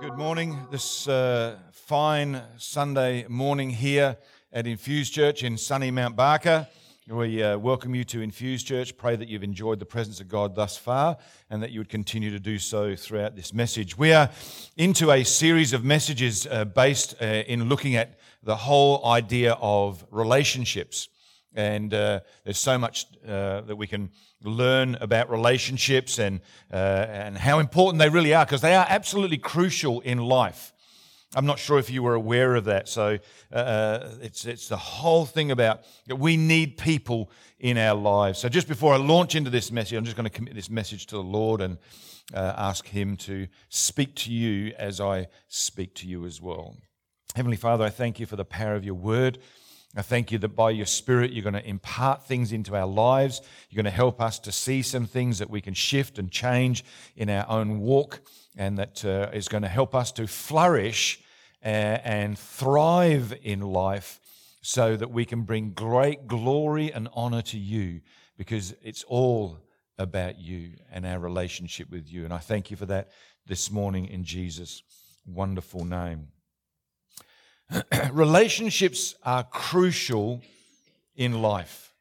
Good morning. This uh, fine Sunday morning here at Infused Church in sunny Mount Barker. We uh, welcome you to Infused Church. Pray that you've enjoyed the presence of God thus far and that you would continue to do so throughout this message. We are into a series of messages uh, based uh, in looking at the whole idea of relationships. And uh, there's so much uh, that we can learn about relationships and, uh, and how important they really are, because they are absolutely crucial in life. I'm not sure if you were aware of that. So uh, it's, it's the whole thing about that we need people in our lives. So just before I launch into this message, I'm just going to commit this message to the Lord and uh, ask Him to speak to you as I speak to you as well. Heavenly Father, I thank you for the power of your word. I thank you that by your Spirit, you're going to impart things into our lives. You're going to help us to see some things that we can shift and change in our own walk, and that uh, is going to help us to flourish uh, and thrive in life so that we can bring great glory and honor to you because it's all about you and our relationship with you. And I thank you for that this morning in Jesus' wonderful name. relationships are crucial in life.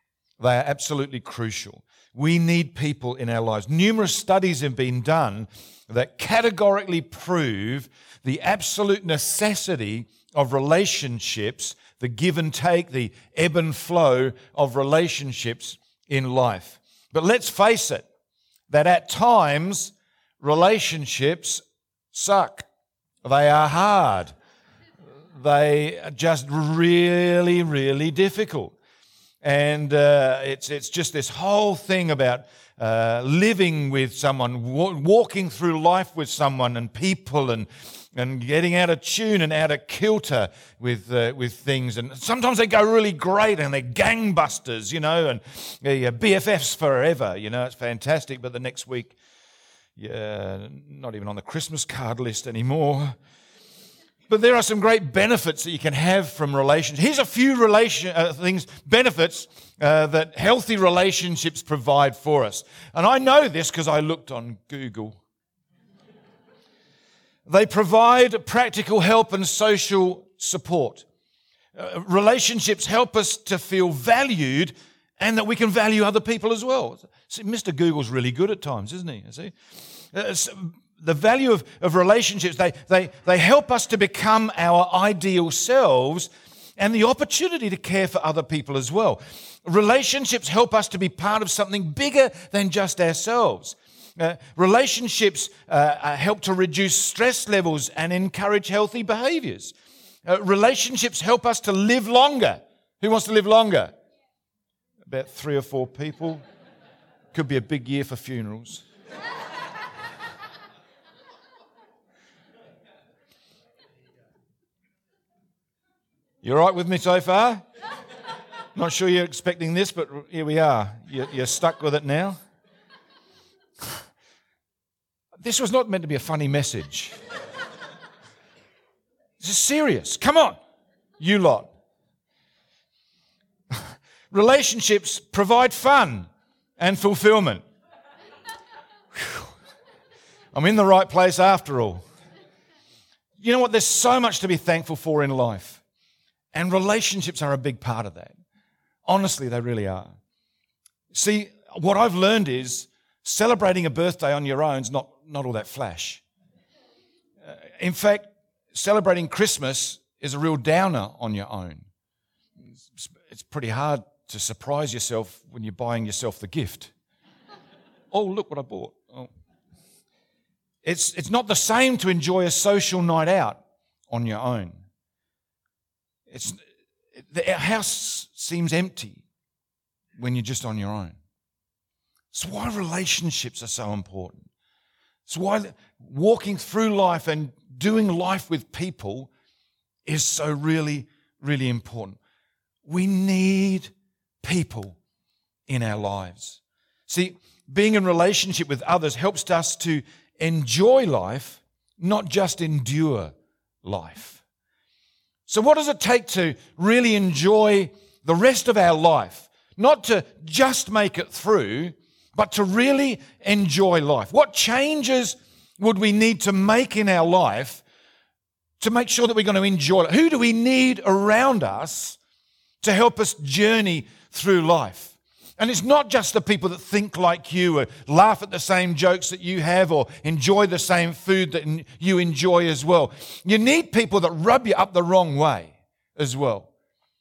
They are absolutely crucial. We need people in our lives. Numerous studies have been done that categorically prove the absolute necessity of relationships, the give and take, the ebb and flow of relationships in life. But let's face it, that at times relationships suck. They are hard they are just really, really difficult. And uh, it's, it's just this whole thing about uh, living with someone, walking through life with someone and people and, and getting out of tune and out of kilter with, uh, with things. And sometimes they go really great and they're gangbusters, you know, and yeah, BFFs forever, you know, it's fantastic. But the next week, yeah, not even on the Christmas card list anymore. But there are some great benefits that you can have from relationships. Here's a few relation uh, things, benefits uh, that healthy relationships provide for us. And I know this because I looked on Google. They provide practical help and social support. Uh, relationships help us to feel valued and that we can value other people as well. See, Mr. Google's really good at times, isn't he? See? The value of, of relationships, they, they, they help us to become our ideal selves and the opportunity to care for other people as well. Relationships help us to be part of something bigger than just ourselves. Uh, relationships uh, uh help to reduce stress levels and encourage healthy behaviors. Uh, relationships help us to live longer. Who wants to live longer? About three or four people. Could be a big year for funerals. You all right with me so far? Not sure you're expecting this, but here we are. You're, stuck with it now. This was not meant to be a funny message. This is serious. Come on, you lot. Relationships provide fun and fulfillment. I'm in the right place after all. You know what? There's so much to be thankful for in life. And relationships are a big part of that. Honestly, they really are. See, what I've learned is celebrating a birthday on your own is not, not all that flash. Uh, in fact, celebrating Christmas is a real downer on your own. It's, it's pretty hard to surprise yourself when you're buying yourself the gift. oh, look what I bought. Oh. It's, it's not the same to enjoy a social night out on your own. It's, the house seems empty when you're just on your own. It's why relationships are so important. It's why walking through life and doing life with people is so really, really important. We need people in our lives. See, being in relationship with others helps us to enjoy life, not just endure life. So, what does it take to really enjoy the rest of our life? Not to just make it through, but to really enjoy life. What changes would we need to make in our life to make sure that we're going to enjoy it? Who do we need around us to help us journey through life? And it's not just the people that think like you or laugh at the same jokes that you have or enjoy the same food that you enjoy as well. You need people that rub you up the wrong way as well.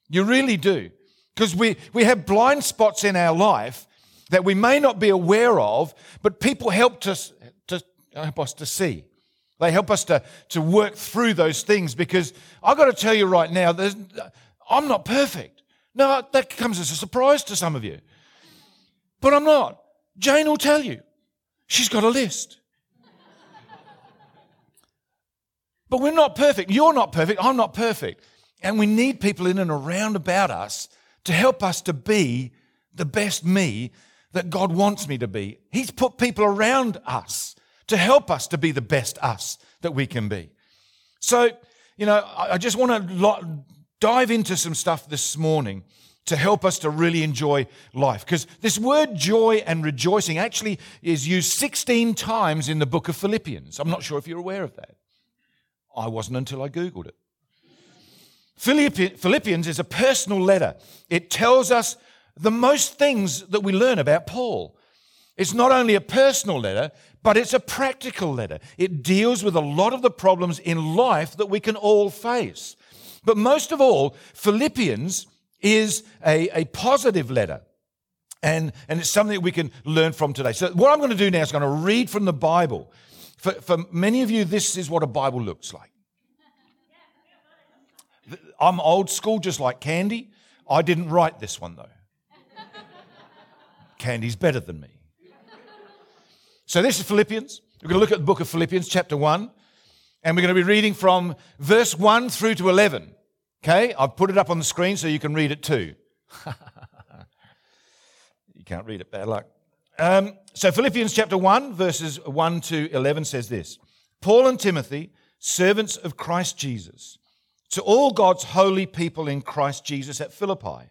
You really do. Because we, we have blind spots in our life that we may not be aware of, but people help us to, uh, help us to see. They help us to, to work through those things because I've got to tell you right now, uh, I'm not perfect. No, that comes as a surprise to some of you. But I'm not. Jane will tell you. She's got a list. but we're not perfect. You're not perfect. I'm not perfect. And we need people in and around about us to help us to be the best me that God wants me to be. He's put people around us to help us to be the best us that we can be. So, you know, I just want to dive into some stuff this morning to help us to really enjoy life. Because this word joy and rejoicing actually is used 16 times in the book of Philippians. I'm not sure if you're aware of that. I wasn't until I Googled it. Philippians is a personal letter. It tells us the most things that we learn about Paul. It's not only a personal letter, but it's a practical letter. It deals with a lot of the problems in life that we can all face. But most of all, Philippians is a, a positive letter. And, and it's something that we can learn from today. So, what I'm going to do now is I'm going to read from the Bible. For, for many of you, this is what a Bible looks like. I'm old school, just like Candy. I didn't write this one, though. Candy's better than me. So, this is Philippians. We're going to look at the book of Philippians, chapter 1, and we're going to be reading from verse 1 through to 11. Okay, I've put it up on the screen so you can read it too. you can't read it, bad luck. Um, so, Philippians chapter 1, verses 1 to 11 says this Paul and Timothy, servants of Christ Jesus, to all God's holy people in Christ Jesus at Philippi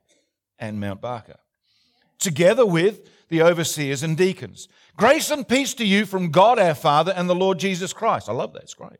and Mount Barker, together with the overseers and deacons. Grace and peace to you from God our Father and the Lord Jesus Christ. I love that, it's great.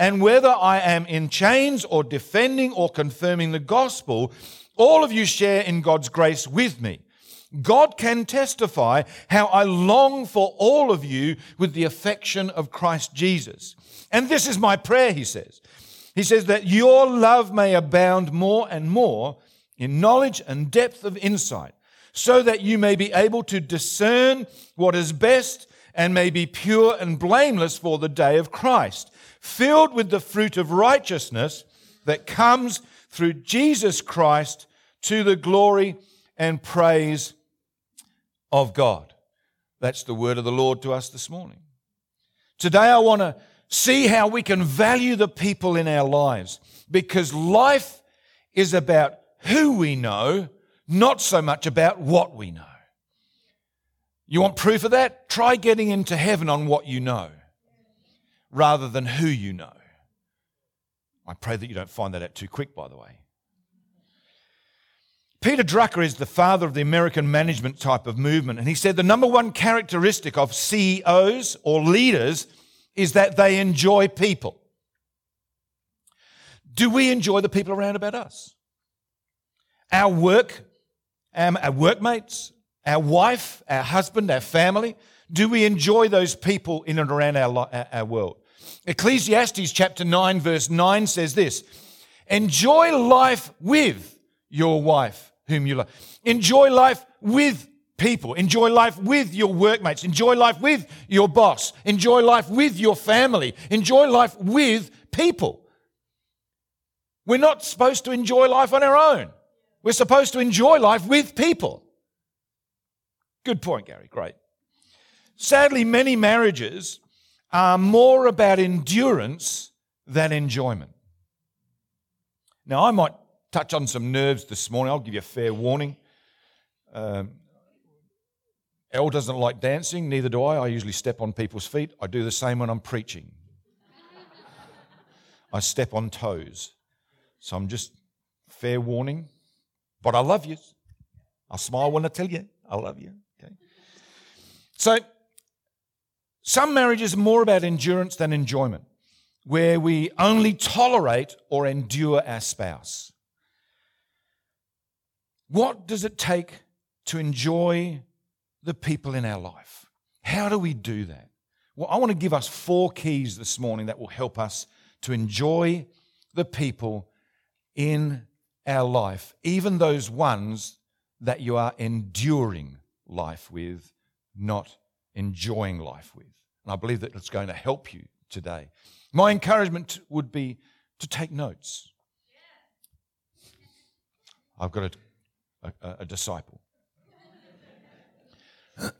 And whether I am in chains or defending or confirming the gospel, all of you share in God's grace with me. God can testify how I long for all of you with the affection of Christ Jesus. And this is my prayer, he says. He says that your love may abound more and more in knowledge and depth of insight, so that you may be able to discern what is best and may be pure and blameless for the day of Christ filled with the fruit of righteousness that comes through Jesus Christ to the glory and praise of God. That's the word of the Lord to us this morning. Today, I want to see how we can value the people in our lives because life is about who we know, not so much about what we know. You want proof of that? Try getting into heaven on what you know rather than who you know. I pray that you don't find that out too quick, by the way. Peter Drucker is the father of the American management type of movement, and he said the number one characteristic of CEOs or leaders is that they enjoy people. Do we enjoy the people around about us? Our work, um, our workmates, our wife, our husband, our family, do we enjoy those people in and around our, our world? Ecclesiastes chapter 9, verse 9 says this Enjoy life with your wife, whom you love. Enjoy life with people. Enjoy life with your workmates. Enjoy life with your boss. Enjoy life with your family. Enjoy life with people. We're not supposed to enjoy life on our own. We're supposed to enjoy life with people. Good point, Gary. Great. Sadly, many marriages are more about endurance than enjoyment. Now, I might touch on some nerves this morning. I'll give you a fair warning. Um, doesn't like dancing, neither do I. I usually step on people's feet. I do the same when I'm preaching. I step on toes. So I'm just fair warning. But I love you. I smile when I tell you I love you. Okay. So some marriages are more about endurance than enjoyment, where we only tolerate or endure our spouse. What does it take to enjoy the people in our life? How do we do that? Well, I want to give us four keys this morning that will help us to enjoy the people in our life, even those ones that you are enduring life with, not enjoying life with. And I believe that it's going to help you today. My encouragement would be to take notes. I've got a, a, a disciple.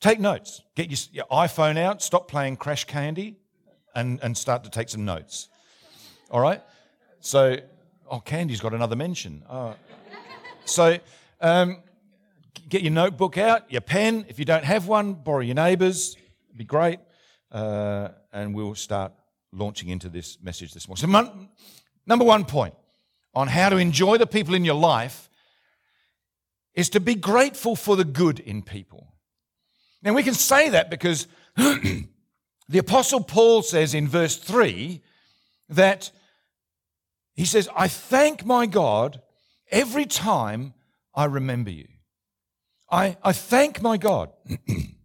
take notes. Get your, your, iPhone out, stop playing Crash Candy, and, and start to take some notes. All right? So, oh, Candy's got another mention. Oh. So, um, get your notebook out, your pen. If you don't have one, borrow your neighbour's. It'd be great. Uh, and we'll start launching into this message this morning. So, mon- number one point on how to enjoy the people in your life is to be grateful for the good in people. Now, we can say that because the Apostle Paul says in verse 3 that he says, I thank my God every time I remember you. I, I thank my God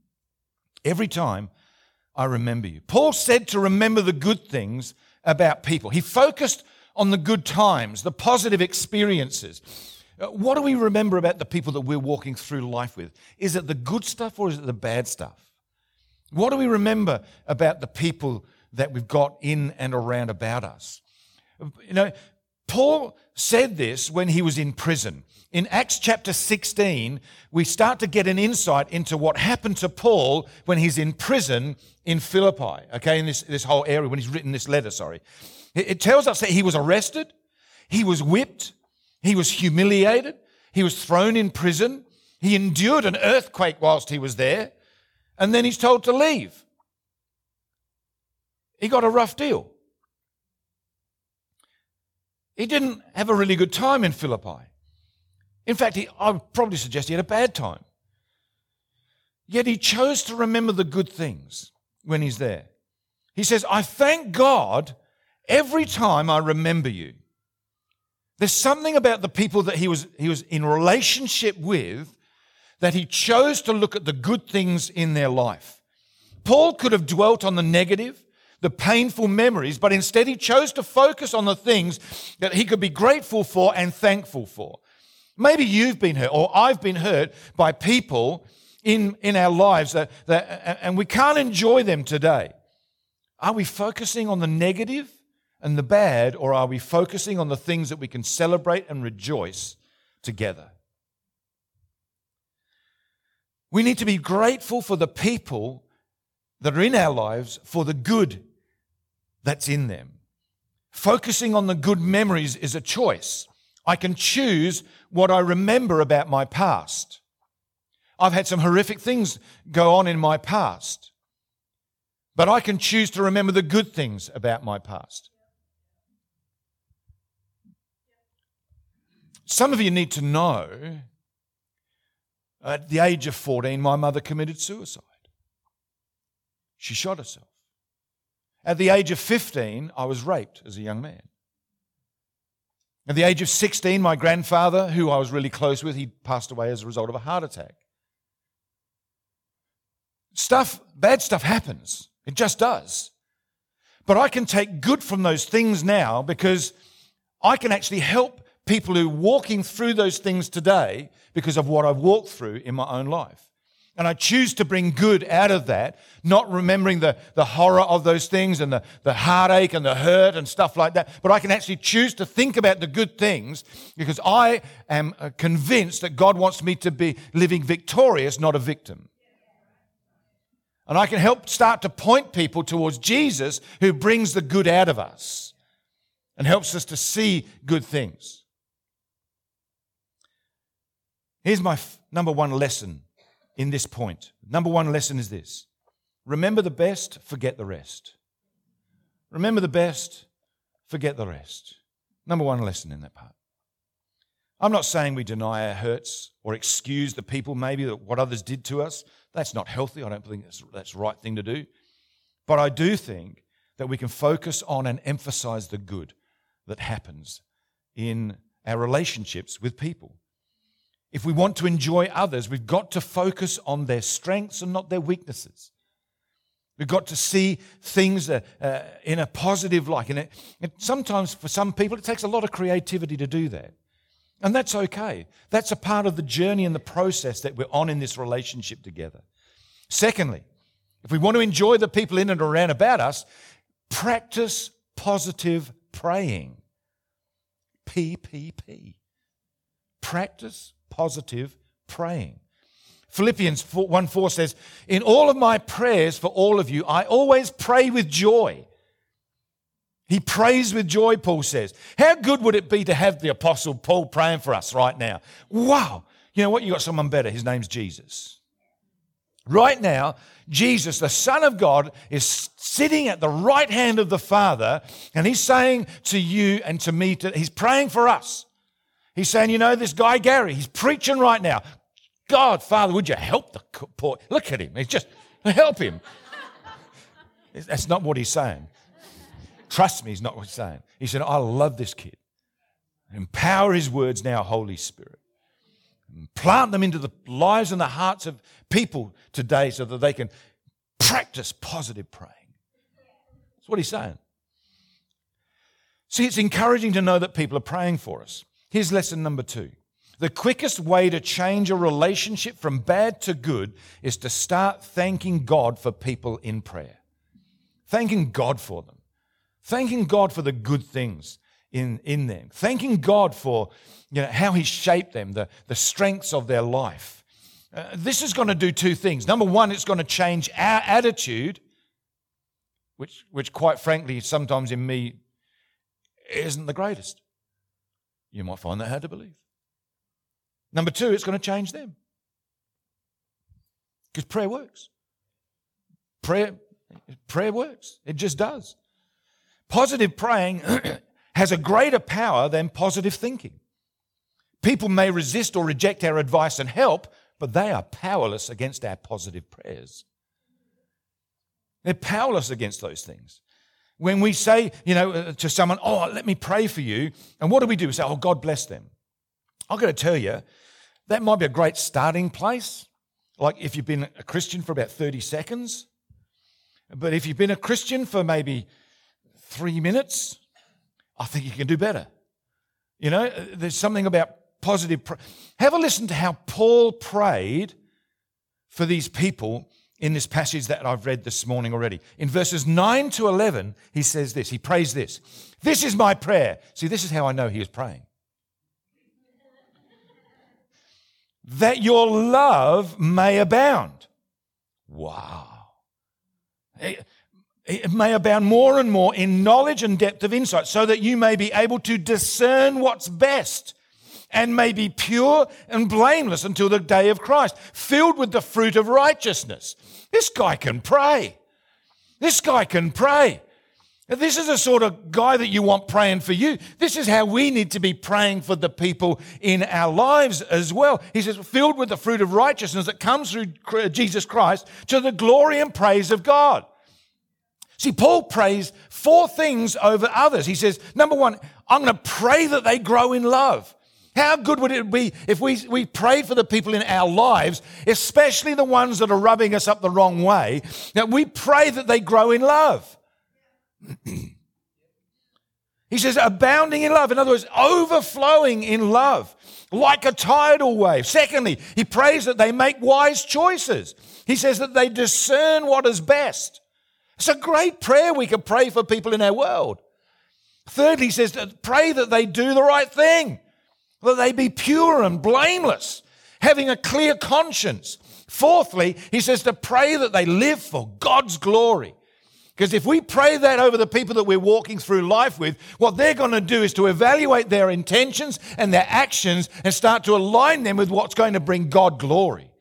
every time I remember you. Paul said to remember the good things about people. He focused on the good times, the positive experiences. Uh, what do we remember about the people that we're walking through life with? Is it the good stuff or is it the bad stuff? What do we remember about the people that we've got in and around about us? You know, Paul said this when he was in prison. In Acts chapter 16, we start to get an insight into what happened to Paul when he's in prison in Philippi, okay, in this, this whole area, when he's written this letter, sorry. It, it tells us that he was arrested, he was whipped, he was humiliated, he was thrown in prison, he endured an earthquake whilst he was there, and then he's told to leave. He got a rough deal. He didn't have a really good time in Philippi. In fact, he, I would probably suggest he had a bad time. Yet he chose to remember the good things when he's there. He says, I thank God every time I remember you. There's something about the people that he was, he was in relationship with that he chose to look at the good things in their life. Paul could have dwelt on the negative, the painful memories, but instead he chose to focus on the things that he could be grateful for and thankful for. Maybe you've been hurt, or I've been hurt by people in, in our lives that, that, and we can't enjoy them today. Are we focusing on the negative and the bad, or are we focusing on the things that we can celebrate and rejoice together? We need to be grateful for the people that are in our lives for the good that's in them. Focusing on the good memories is a choice. I can choose what I remember about my past. I've had some horrific things go on in my past, but I can choose to remember the good things about my past. Some of you need to know at the age of 14, my mother committed suicide. She shot herself. At the age of 15, I was raped as a young man. At the age of 16, my grandfather, who I was really close with, he passed away as a result of a heart attack. Stuff, bad stuff happens. It just does. But I can take good from those things now because I can actually help people who are walking through those things today because of what I've walked through in my own life. And I choose to bring good out of that, not remembering the, the horror of those things and the, the heartache and the hurt and stuff like that. But I can actually choose to think about the good things because I am uh, convinced that God wants me to be living victorious, not a victim. And I can help start to point people towards Jesus who brings the good out of us. and helps us to see good things. Here's my f- number one lesson in this point. Number one lesson is this remember the best, forget the rest. Remember the best, forget the rest. Number one lesson in that part. I'm not saying we deny our hurts or excuse the people maybe that what others did to us. That's not healthy. I don't think that's, that's the right thing to do. But I do think that we can focus on and emphasize the good that happens in our relationships with people. If we want to enjoy others, we've got to focus on their strengths and not their weaknesses. We've got to see things uh, uh, in a positive light. And, and sometimes for some people, it takes a lot of creativity to do that. And that's okay. That's a part of the journey and the process that we're on in this relationship together. Secondly, if we want to enjoy the people in and around about us, practice positive praying. PPP. Practice positive praying. Philippians 1 4 says, In all of my prayers for all of you, I always pray with joy. He prays with joy, Paul says. How good would it be to have the Apostle Paul praying for us right now? Wow. You know what? You got someone better. His name's Jesus. Right now, Jesus, the Son of God, is sitting at the right hand of the Father, and he's saying to you and to me, he's praying for us. He's saying, you know, this guy Gary, he's preaching right now. God, Father, would you help the poor? Look at him. He's just, help him. That's not what he's saying. Trust me, he's not what he's saying. He said, I love this kid. Empower his words now, Holy Spirit. Plant them into the lives and the hearts of people today so that they can practice positive praying. That's what he's saying. See, it's encouraging to know that people are praying for us. Here's lesson number two. The quickest way to change a relationship from bad to good is to start thanking God for people in prayer. Thanking God for them. Thanking God for the good things in, in them. Thanking God for you know, how He shaped them, the, the strengths of their life. Uh, this is going to do two things. Number one, it's going to change our attitude, which, which quite frankly, sometimes in me, isn't the greatest. You might find that hard to believe. Number two, it's going to change them. Because prayer works. Prayer, prayer works. It just does. Positive praying has a greater power than positive thinking. People may resist or reject our advice and help, but they are powerless against our positive prayers. They're powerless against those things. When we say, you know, uh, to someone, oh, let me pray for you, and what do we do? We say, oh, God bless them. I've got to tell you, that might be a great starting place. Like if you've been a Christian for about 30 seconds. But if you've been a Christian for maybe three minutes, I think you can do better. You know, there's something about positive. Have a listen to how Paul prayed for these people in this passage that I've read this morning already. In verses 9 to 11, he says this. He prays this. This is my prayer. See, this is how I know he is praying. that your love may abound. Wow. It may abound more and more in knowledge and depth of insight, so that you may be able to discern what's best and may be pure and blameless until the day of Christ, filled with the fruit of righteousness. This guy can pray. This guy can pray. This is the sort of guy that you want praying for you. This is how we need to be praying for the people in our lives as well. He says, filled with the fruit of righteousness that comes through Jesus Christ to the glory and praise of God. See, Paul prays four things over others. He says, number one, I'm going to pray that they grow in love. How good would it be if we, we prayed for the people in our lives, especially the ones that are rubbing us up the wrong way, that we pray that they grow in love? he says, abounding in love. In other words, overflowing in love, like a tidal wave. Secondly, he prays that they make wise choices. He says that they discern what is best. It's a great prayer we can pray for people in our world. Thirdly, he says, pray that they do the right thing, that they be pure and blameless, having a clear conscience. Fourthly, he says to pray that they live for God's glory. Because if we pray that over the people that we're walking through life with, what they're going to do is to evaluate their intentions and their actions and start to align them with what's going to bring God glory.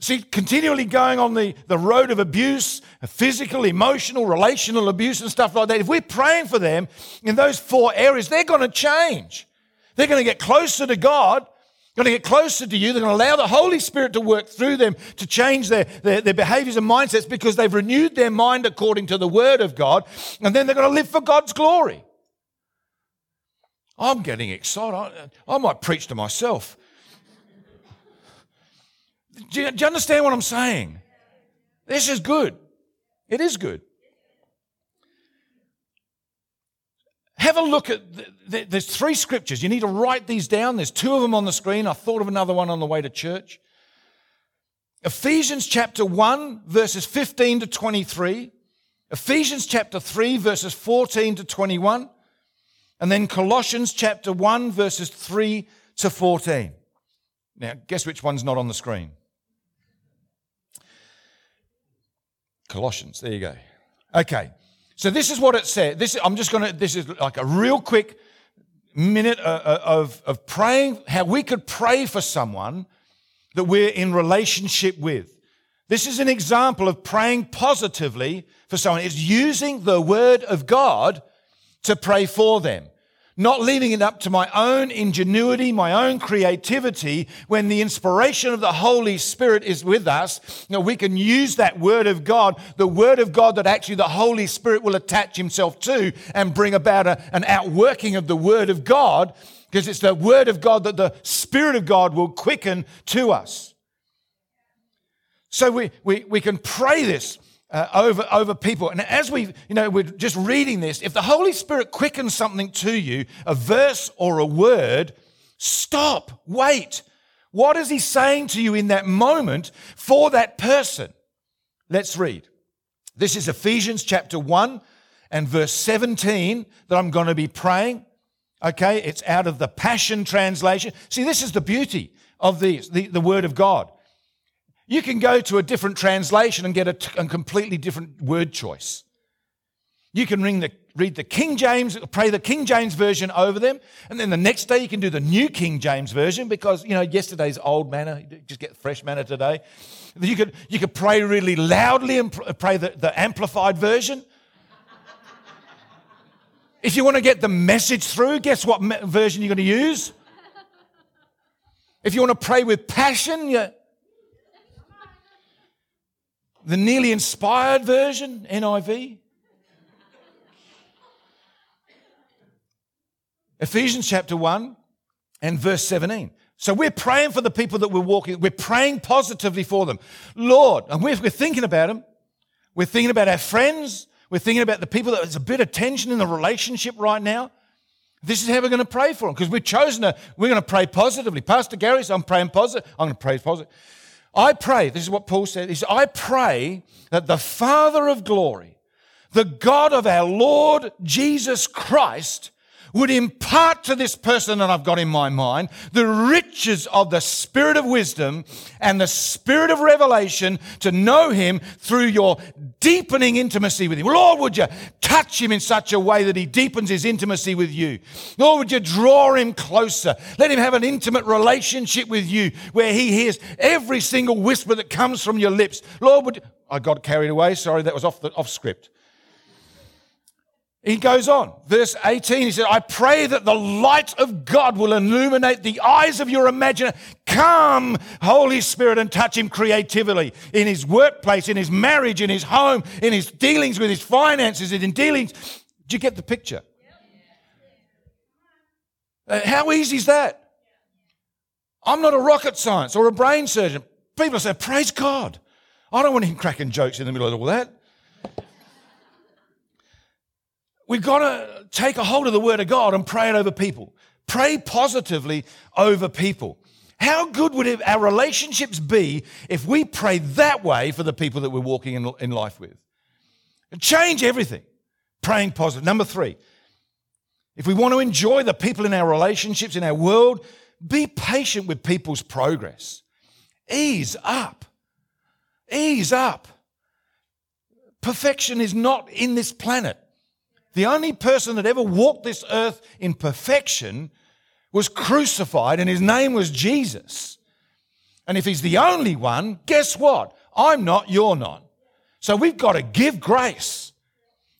See, continually going on the, the road of abuse, physical, emotional, relational abuse, and stuff like that, if we're praying for them in those four areas, they're going to change. They're going to get closer to God going to get closer to you. They're going to allow the Holy Spirit to work through them to change their, their, their, behaviors and mindsets because they've renewed their mind according to the Word of God. And then they're going to live for God's glory. I'm getting excited. I, I might preach to myself. Do you, do you understand what I'm saying? This is good. It is good. Have a look at, the, the, there's three scriptures. You need to write these down. There's two of them on the screen. I thought of another one on the way to church. Ephesians chapter 1, verses 15 to 23. Ephesians chapter 3, verses 14 to 21. And then Colossians chapter 1, verses 3 to 14. Now, guess which one's not on the screen? Colossians. There you go. Okay. So this is what it said. This I'm just going to. This is like a real quick minute uh, uh, of of praying. How we could pray for someone that we're in relationship with. This is an example of praying positively for someone. It's using the word of God to pray for them not leaving it up to my own ingenuity, my own creativity. When the inspiration of the Holy Spirit is with us, you know, we can use that Word of God, the Word of God that actually the Holy Spirit will attach Himself to and bring about a, an outworking of the Word of God, because it's the Word of God that the Spirit of God will quicken to us. So we, we, we can pray this uh, over, over people. And as we, you know, we're just reading this, if the Holy Spirit quickens something to you, a verse or a word, stop, wait. What is he saying to you in that moment for that person? Let's read. This is Ephesians chapter 1 and verse 17 that I'm going to be praying. Okay, it's out of the Passion Translation. See, this is the beauty of the, the, the Word of God. You can go to a different translation and get a, t- a completely different word choice. You can the, read the King James, pray the King James version over them, and then the next day you can do the New King James version because you know yesterday's old manna, just get fresh manna today. You could you could pray really loudly and pray the, the amplified version. if you want to get the message through, guess what version you're going to use? If you want to pray with passion, you, the nearly inspired version, NIV. Ephesians chapter 1 and verse 17. So we're praying for the people that we're walking, we're praying positively for them. Lord, and we're, we're thinking about them. We're thinking about our friends. We're thinking about the people that there's a bit of tension in the relationship right now. This is how we're going to pray for them because we've chosen to, we're going to pray positively. Pastor Gary says, I'm praying positive. I'm going to pray positive. I pray, this is what Paul said, is I pray that the Father of glory, the God of our Lord Jesus Christ, would impart to this person that I've got in my mind the riches of the spirit of wisdom and the spirit of revelation to know him through your deepening intimacy with him. Lord, would you touch him in such a way that he deepens his intimacy with you? Lord, would you draw him closer? Let him have an intimate relationship with you where he hears every single whisper that comes from your lips. Lord, would. I got carried away. Sorry, that was off the off script. He goes on, verse 18, he said, I pray that the light of God will illuminate the eyes of your imagination. Come, Holy Spirit, and touch him creatively in his workplace, in his marriage, in his home, in his dealings with his finances, in dealings. Do you get the picture? Uh, how easy is that? I'm not a rocket science or a brain surgeon. People say, Praise God. I don't want him cracking jokes in the middle of all that. We've got to take a hold of the Word of God and pray it over people. Pray positively over people. How good would it, our relationships be if we prayed that way for the people that we're walking in, in life with? Change everything. Praying positive. Number three, if we want to enjoy the people in our relationships, in our world, be patient with people's progress. Ease up. Ease up. perfection is not in this planet. The only person that ever walked this earth in perfection was crucified, and his name was Jesus. And if he's the only one, guess what? I'm not, you're not. So we've got to give grace.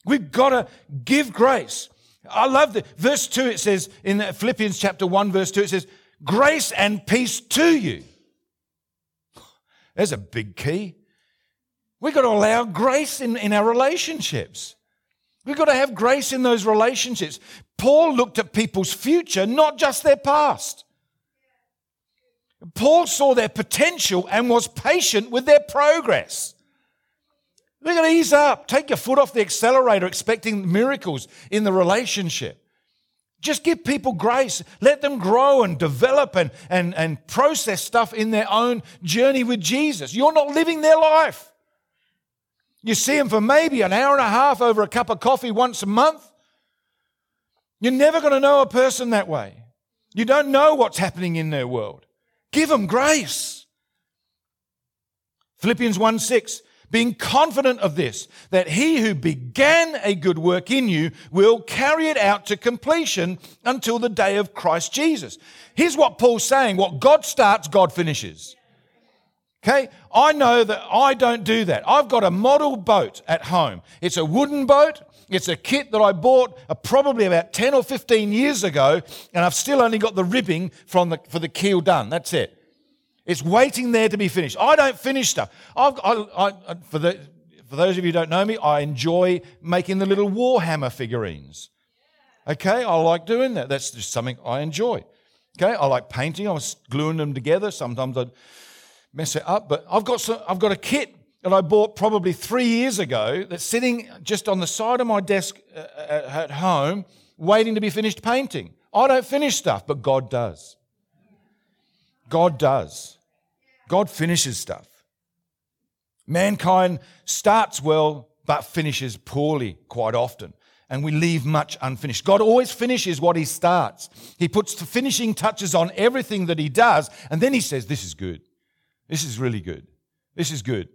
We've got to give grace. I love the verse 2 it says in Philippians chapter 1 verse 2 it says grace and peace to you. There's a big key. We've got to allow grace in, in our relationships. We've got to have grace in those relationships. Paul looked at people's future, not just their past. Paul saw their potential and was patient with their progress. We've got to ease up. Take your foot off the accelerator expecting miracles in the relationship. Just give people grace. Let them grow and develop and, and, and process stuff in their own journey with Jesus. You're not living their life. You see them for maybe an hour and a half over a cup of coffee once a month. You're never going to know a person that way. You don't know what's happening in their world. Give them grace. Philippians 1 6, being confident of this, that he who began a good work in you will carry it out to completion until the day of Christ Jesus. Here's what Paul's saying what God starts, God finishes. Okay? I know that I don't do that. I've got a model boat at home. It's a wooden boat. It's a kit that I bought uh, probably about 10 or 15 years ago, and I've still only got the ribbing from the, for the keel done. That's it. It's waiting there to be finished. I don't finish stuff. I, I, for, the, for those of you who don't know me, I enjoy making the little Warhammer figurines. Okay, I like doing that. That's just something I enjoy. Okay, I like painting. I was gluing them together. Sometimes I'd mess it up, but I've got some, I've got a kit that I bought probably three years ago that's sitting just on the side of my desk uh, uh, at home, waiting to be finished painting. I don't finish stuff, but God does. God does. God finishes stuff. Mankind starts well, but finishes poorly quite often. And we leave much unfinished. God always finishes what He starts. He puts the finishing touches on everything that He does, and then He says, This is good. This is really good. This is good.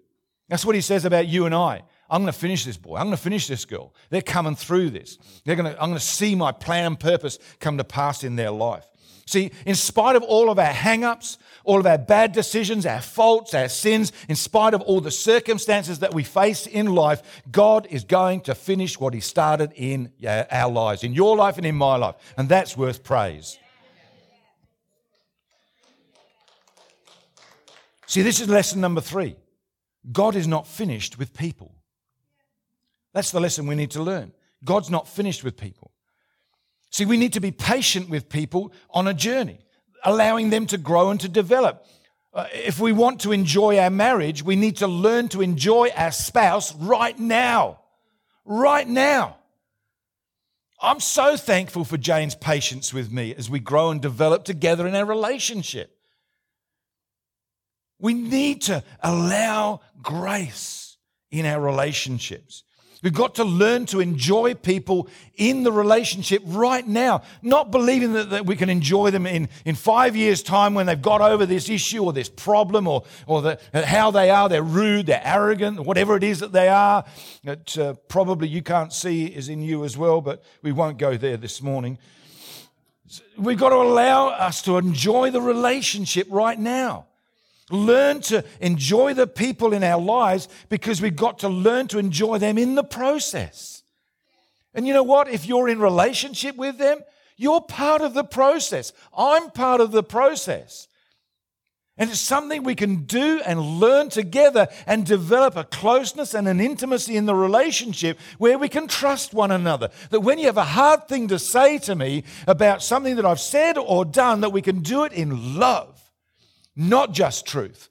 That's what he says about you and I. I'm going to finish this boy. I'm going to finish this girl. They're coming through this. They're going to, I'm going to see my plan and purpose come to pass in their life. See, in spite of all of our hang ups, all of our bad decisions, our faults, our sins, in spite of all the circumstances that we face in life, God is going to finish what He started in our lives, in your life and in my life. And that's worth praise. See, this is lesson number three God is not finished with people. That's the lesson we need to learn. God's not finished with people. See, we need to be patient with people on a journey, allowing them to grow and to develop. Uh, if we want to enjoy our marriage, we need to learn to enjoy our spouse right now. Right now. I'm so thankful for Jane's patience with me as we grow and develop together in our relationship. We need to allow grace in our relationships. We've got to learn to enjoy people in the relationship right now, not believing that, that we can enjoy them in, in five years' time when they've got over this issue or this problem or, or the, how they are. They're rude, they're arrogant, whatever it is that they are. That uh, probably you can't see is in you as well, but we won't go there this morning. We've got to allow us to enjoy the relationship right now. Learn to enjoy the people in our lives because we've got to learn to enjoy them in the process. And you know what? If you're in relationship with them, you're part of the process. I'm part of the process. And it's something we can do and learn together and develop a closeness and an intimacy in the relationship where we can trust one another. That when you have a hard thing to say to me about something that I've said or done, that we can do it in love not just truth,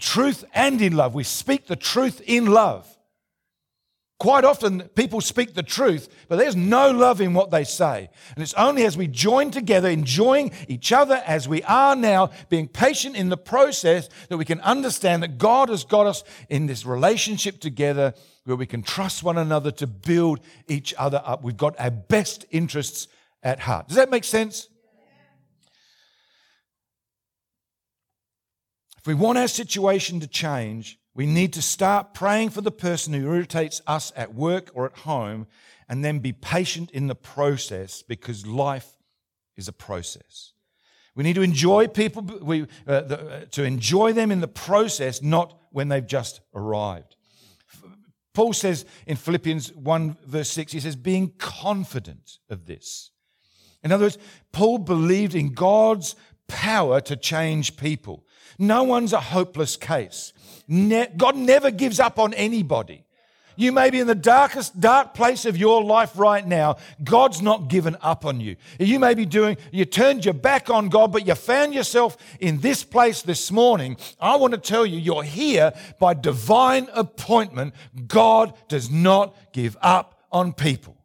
truth and in love. We speak the truth in love. Quite often, people speak the truth, but there's no love in what they say. And it's only as we join together, enjoying each other as we are now, being patient in the process, that we can understand that God has got us in this relationship together where we can trust one another to build each other up. We've got our best interests at heart. Does that make sense? If we want our situation to change, We need to start praying for the person who irritates us at work or at home and then be patient in the process because life is a process. We need to enjoy people, we, uh, the, uh, to enjoy them in the process, not when they've just arrived. Paul says in Philippians 1, verse 6, he says, being confident of this. In other words, Paul believed in God's power to change people. No one's a hopeless case. Ne- God never gives up on anybody. You may be in the darkest, dark place of your life right now. God's not given up on you. You may be doing, you turned your back on God, but you found yourself in this place this morning. I want to tell you, you're here by divine appointment. God does not give up on people.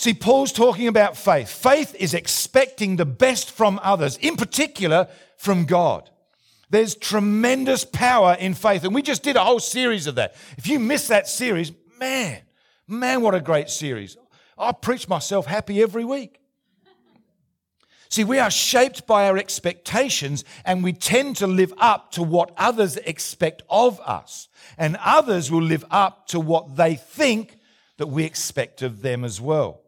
See, Paul's talking about faith. Faith is expecting the best from others, in particular from God. There's tremendous power in faith. And we just did a whole series of that. If you missed that series, man, man, what a great series. I preach myself happy every week. See, we are shaped by our expectations and we tend to live up to what others expect of us. And others will live up to what they think that we expect of them as well.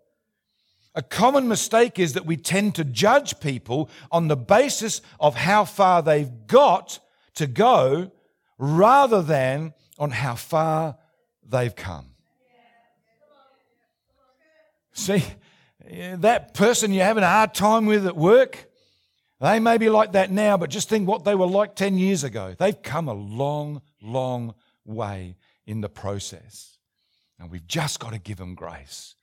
A common mistake is that we tend to judge people on the basis of how far they've got to go rather than on how far they've come. See, that person you're having a hard time with at work, they may be like that now, but just think what they were like 10 years ago. They've come a long, long way in the process. And we've just got to give them grace.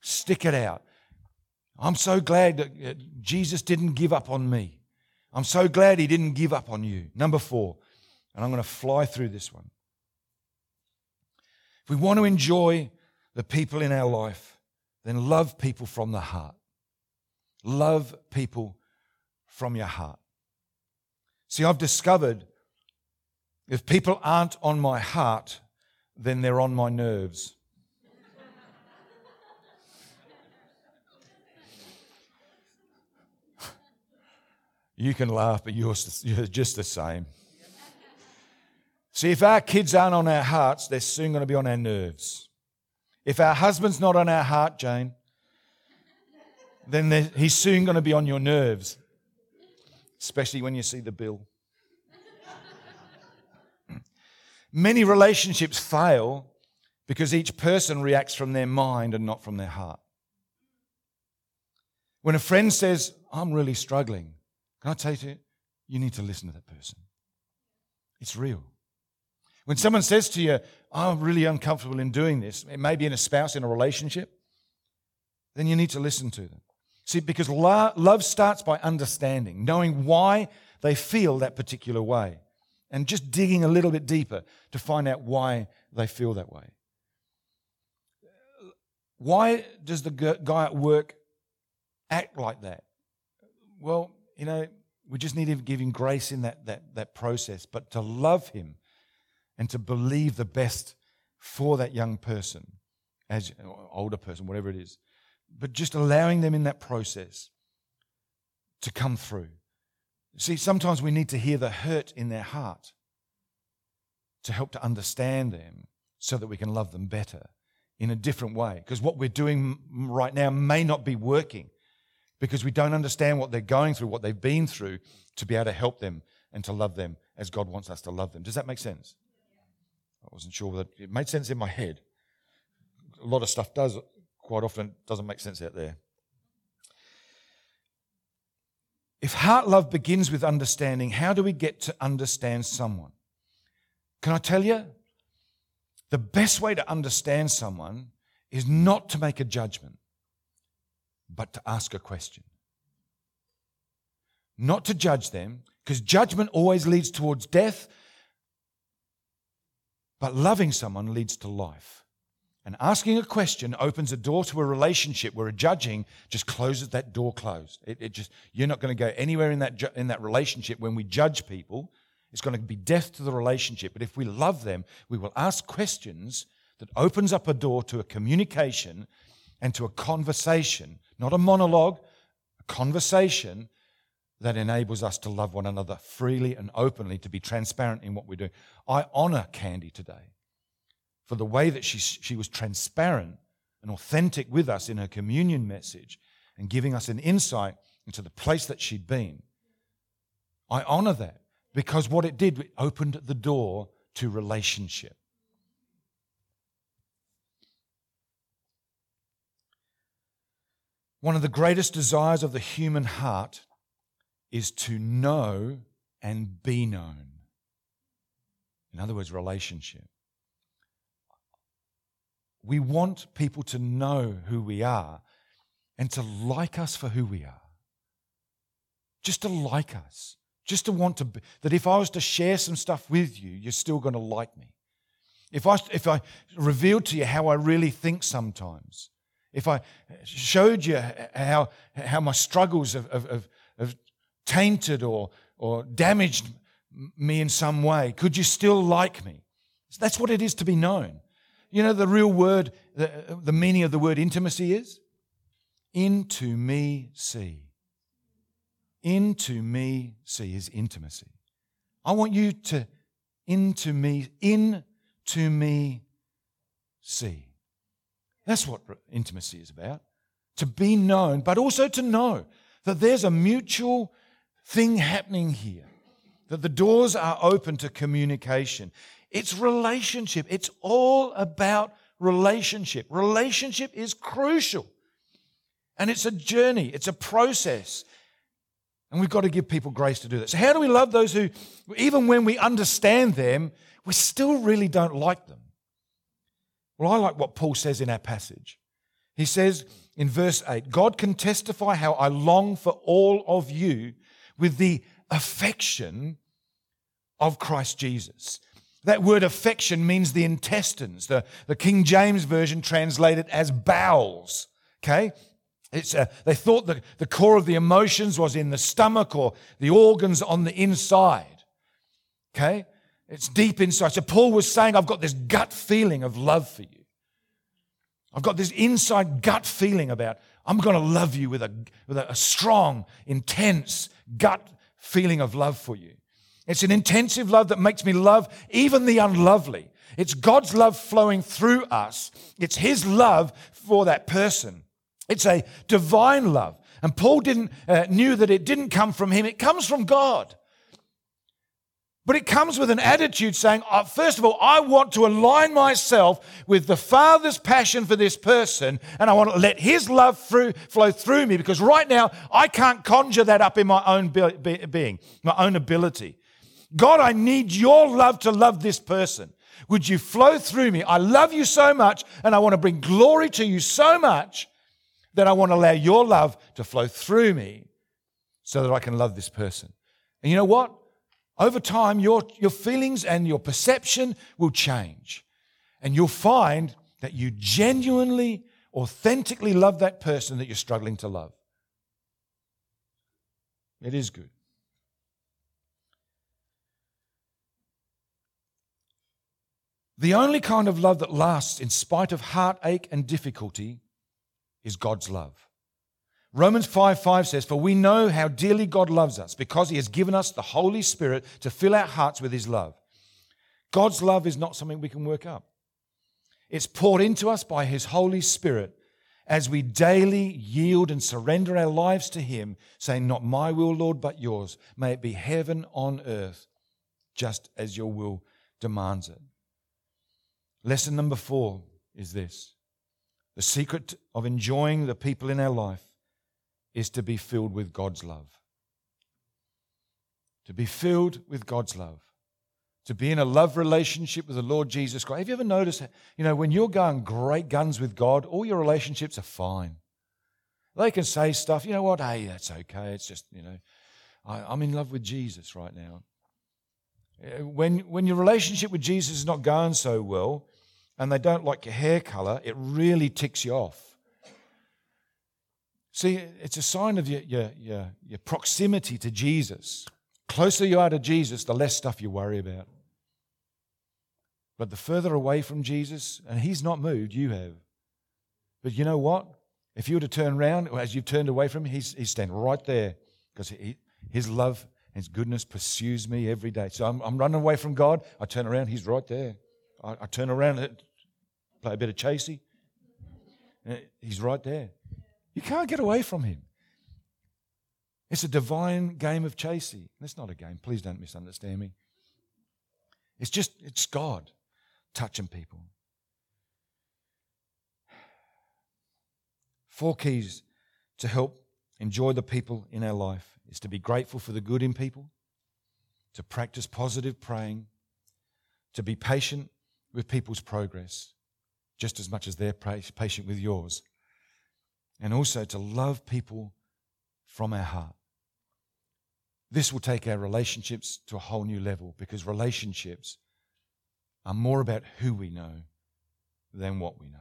Stick it out. I'm so glad that Jesus didn't give up on me. I'm so glad he didn't give up on you. Number four, and I'm going to fly through this one. If we want to enjoy the people in our life, then love people from the heart. Love people from your heart. See, I've discovered if people aren't on my heart, then they're on my nerves. You can laugh, but you're, just the same. See, if our kids aren't on our hearts, they're soon going to be on our nerves. If our husband's not on our heart, Jane, then he's soon going to be on your nerves, especially when you see the bill. Many relationships fail because each person reacts from their mind and not from their heart. When a friend says, I'm really struggling, can I tell you, you need to listen to that person. It's real. When someone says to you, I'm really uncomfortable in doing this, it may be in a spouse, in a relationship, then you need to listen to them. See, because love starts by understanding, knowing why they feel that particular way, and just digging a little bit deeper to find out why they feel that way. Why does the guy at work act like that? Well, you know, we just need to give him grace in that, that, that process, but to love him and to believe the best for that young person, as older person, whatever it is, but just allowing them in that process to come through. See, sometimes we need to hear the hurt in their heart to help to understand them so that we can love them better in a different way. Because what we're doing right now may not be working because we don't understand what they're going through, what they've been through, to be able to help them and to love them as God wants us to love them. Does that make sense? I wasn't sure that it made sense in my head. A lot of stuff does quite often doesn't make sense out there. If heart love begins with understanding, how do we get to understand someone? Can I tell you? The best way to understand someone is not to make a judgment but to ask a question. Not to judge them, because judgment always leads towards death, but loving someone leads to life. And asking a question opens a door to a relationship where a judging just closes that door closed. It, it just you're not going to go anywhere in that in that relationship when we judge people. It's going to be death to the relationship. But if we love them, we will ask questions that opens up a door to a communication and to a conversation not a monologue, a conversation that enables us to love one another freely and openly, to be transparent in what we're doing. I honor Candy today for the way that she, she was transparent and authentic with us in her communion message and giving us an insight into the place that she'd been. I honor that because what it did, it opened the door to relationship. One of the greatest desires of the human heart is to know and be known. In other words, relationship. We want people to know who we are and to like us for who we are. Just to like us. Just to want to be, that if I was to share some stuff with you, you're still going to like me. If I, if I revealed to you how I really think sometimes, if I showed you how, how my struggles have, have, have tainted or, or damaged me in some way, could you still like me? That's what it is to be known. You know, the real word, the, the meaning of the word intimacy is? Into me see. Into me see is intimacy. I want you to into me, into me see. That's what intimacy is about. To be known, but also to know that there's a mutual thing happening here, that the doors are open to communication. It's relationship. It's all about relationship. Relationship is crucial. And it's a journey, it's a process. And we've got to give people grace to do that. So, how do we love those who, even when we understand them, we still really don't like them? Well, I like what Paul says in our passage. He says in verse 8 God can testify how I long for all of you with the affection of Christ Jesus. That word affection means the intestines. The, the King James Version translated as bowels. Okay? It's, uh, they thought the, the core of the emotions was in the stomach or the organs on the inside. Okay? It's deep inside. So Paul was saying, I've got this gut feeling of love for you. I've got this inside gut feeling about, I'm going to love you with a, with a strong, intense gut feeling of love for you. It's an intensive love that makes me love even the unlovely. It's God's love flowing through us. It's His love for that person. It's a divine love. And Paul didn't, uh, knew that it didn't come from him, it comes from God. But it comes with an attitude saying, oh, first of all, I want to align myself with the Father's passion for this person, and I want to let His love through, flow through me because right now I can't conjure that up in my own be- be- being, my own ability. God, I need your love to love this person. Would you flow through me? I love you so much, and I want to bring glory to you so much that I want to allow your love to flow through me so that I can love this person. And you know what? Over time, your, your feelings and your perception will change. And you'll find that you genuinely, authentically love that person that you're struggling to love. It is good. The only kind of love that lasts in spite of heartache and difficulty is God's love. Romans 5 5 says, For we know how dearly God loves us because he has given us the Holy Spirit to fill our hearts with his love. God's love is not something we can work up, it's poured into us by his Holy Spirit as we daily yield and surrender our lives to him, saying, Not my will, Lord, but yours. May it be heaven on earth, just as your will demands it. Lesson number four is this the secret of enjoying the people in our life is to be filled with God's love. To be filled with God's love. To be in a love relationship with the Lord Jesus Christ. Have you ever noticed, you know, when you're going great guns with God, all your relationships are fine. They can say stuff, you know what, hey, that's okay. It's just, you know, I, am in love with Jesus right now. Uh, when, when your relationship with Jesus is not going so well, and they don't like your hair color, it really ticks you off. See, it's a sign of your, your, your, your proximity to Jesus. Closer you are to Jesus, the less stuff you worry about. But the further away from Jesus, and he's not moved, you have. But you know what? If you were to turn around, as you've turned away from him, he's, he's standing right there because he, His love and His goodness pursues me every day. So I'm, I'm running away from God. I turn around, He's right there. I, I turn around, and play a bit of chasey. Uh, he's right there. You can't get away from Him. It's a divine game of chasey. It's not a game. Please don't misunderstand me. It's just, it's God touching people. Four keys to help enjoy the people in our life is to be grateful for the good in people, to practice positive praying, to be patient with people's progress, just as much as they're patient with yours, and also to love people from our heart. This will take our relationships to a whole new level because relationships are more about who we know than what we know.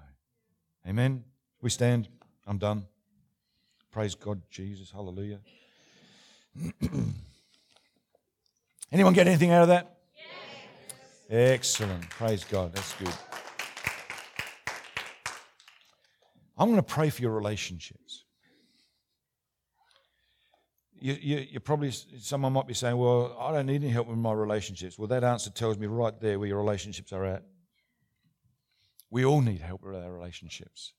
Amen. We stand. I'm done. Praise God, Jesus. Hallelujah. Anyone get anything out of that? Yes. Excellent. Praise God. That's good. I'm going to pray for your relationships. You, you, you, probably, someone might be saying, Well, I don't need any help with my relationships. Well, that answer tells me right there where your relationships are at. We all need help with our relationships.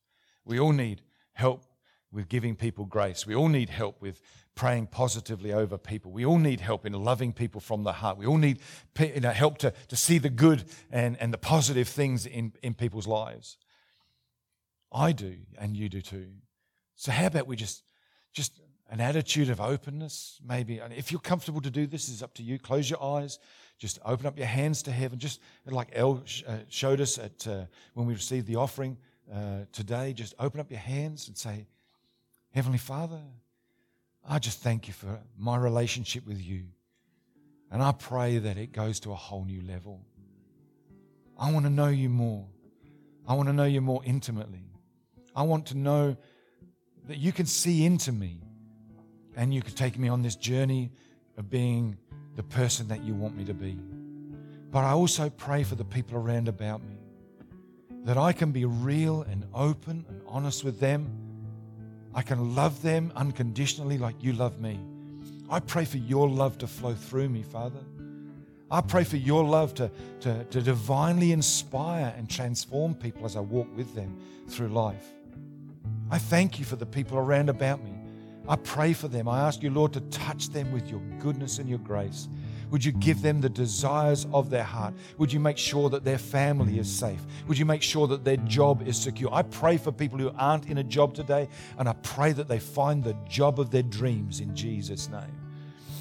We all need help with giving people grace. We all need help with praying positively over people. We all need help in loving people from the heart. We all need you know, help to, to see the good and, and the positive things in, in people's lives. I do, and you do too. So, how about we just, just an attitude of openness, maybe. And if you're comfortable to do this, it's up to you. Close your eyes. Just open up your hands to heaven. Just like El uh, showed us at, uh, when we received the offering uh, today, just open up your hands and say, Heavenly Father, I just thank you for my relationship with you. And I pray that it goes to a whole new level. I want to know you more. I want to know you more intimately. I want to know that you can see into me and you can take me on this journey of being the person that you want me to be. But I also pray for the people around about me that I can be real and open and honest with them. I can love them unconditionally like you love me. I pray for your love to flow through me, Father. I pray for your love to, to, to divinely inspire and transform people as I walk with them through life. I thank you for the people around about me. I pray for them. I ask you, Lord, to touch them with your goodness and your grace. Would you give them the desires of their heart? Would you make sure that their family is safe? Would you make sure that their job is secure? I pray for people who aren't in a job today, and I pray that they find the job of their dreams in Jesus' name.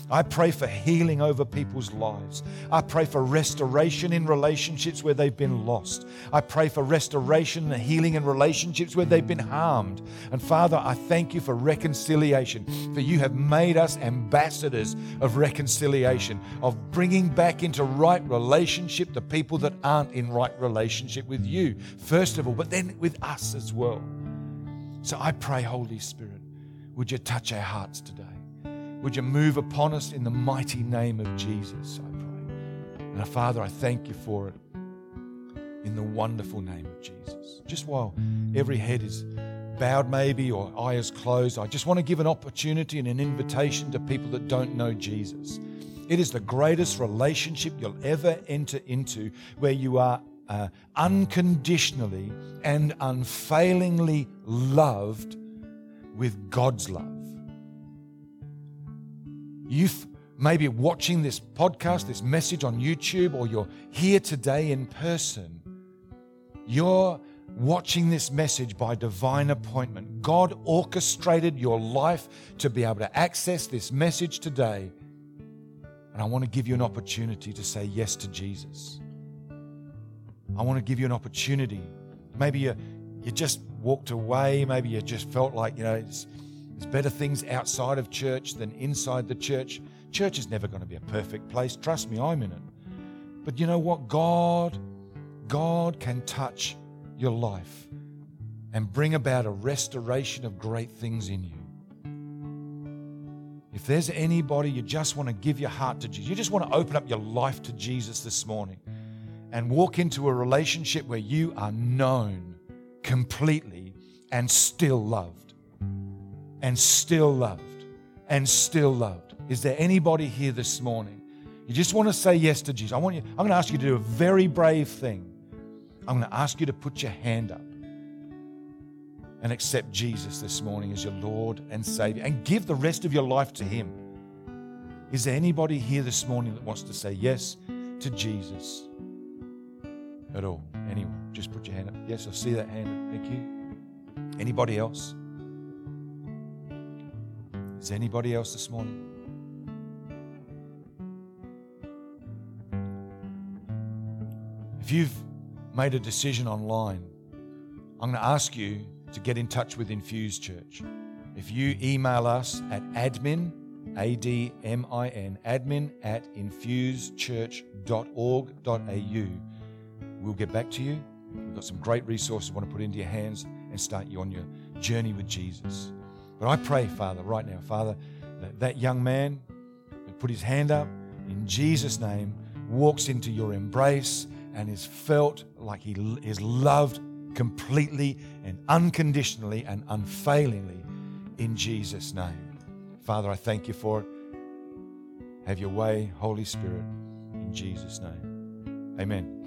I pray for healing over people's lives. I pray for restoration in relationships where they've been lost. I pray for restoration and healing in relationships where they've been harmed. And Father, I thank you for reconciliation, for you have made us ambassadors of reconciliation, of bringing back into right relationship the people that aren't in right relationship with you, first of all, but then with us as well. So I pray, Holy Spirit, would you touch our hearts today? Would you move upon us in the mighty name of Jesus, I pray. And Father, I thank you for it in the wonderful name of Jesus. Just while every head is bowed, maybe, or eyes closed, I just want to give an opportunity and an invitation to people that don't know Jesus. It is the greatest relationship you'll ever enter into where you are uh, unconditionally and unfailingly loved with God's love. You maybe watching this podcast, this message on YouTube, or you're here today in person. You're watching this message by divine appointment. God orchestrated your life to be able to access this message today. And I want to give you an opportunity to say yes to Jesus. I want to give you an opportunity. Maybe you, you just walked away. Maybe you just felt like, you know, there's better things outside of church than inside the church. Church is never going to be a perfect place. Trust me, I'm in it. But you know what? God, God can touch your life and bring about a restoration of great things in you. If there's anybody you just want to give your heart to Jesus, you just want to open up your life to Jesus this morning and walk into a relationship where you are known completely and still loved and still loved and still loved. Is there anybody here this morning? You just want to say yes to Jesus. I want you, I'm going to ask you to do a very brave thing. I'm going to ask you to put your hand up and accept Jesus this morning as your Lord and Savior and give the rest of your life to Him. Is there anybody here this morning that wants to say yes to Jesus at all? Anyone? Just put your hand up. Yes, I see that hand. Thank you. Anybody else? Is anybody else this morning? If you've made a decision online, I'm going to ask you to get in touch with Infuse Church. If you email us at admin, A D M I N, admin at infusechurch.org.au, we'll get back to you. We've got some great resources we want to put into your hands and start you on your journey with Jesus. But I pray, Father, right now, Father, that that young man that put his hand up in Jesus' name walks into your embrace and is felt like he is loved completely and unconditionally and unfailingly in Jesus' name. Father, I thank you for it. Have your way, Holy Spirit, in Jesus' name. Amen.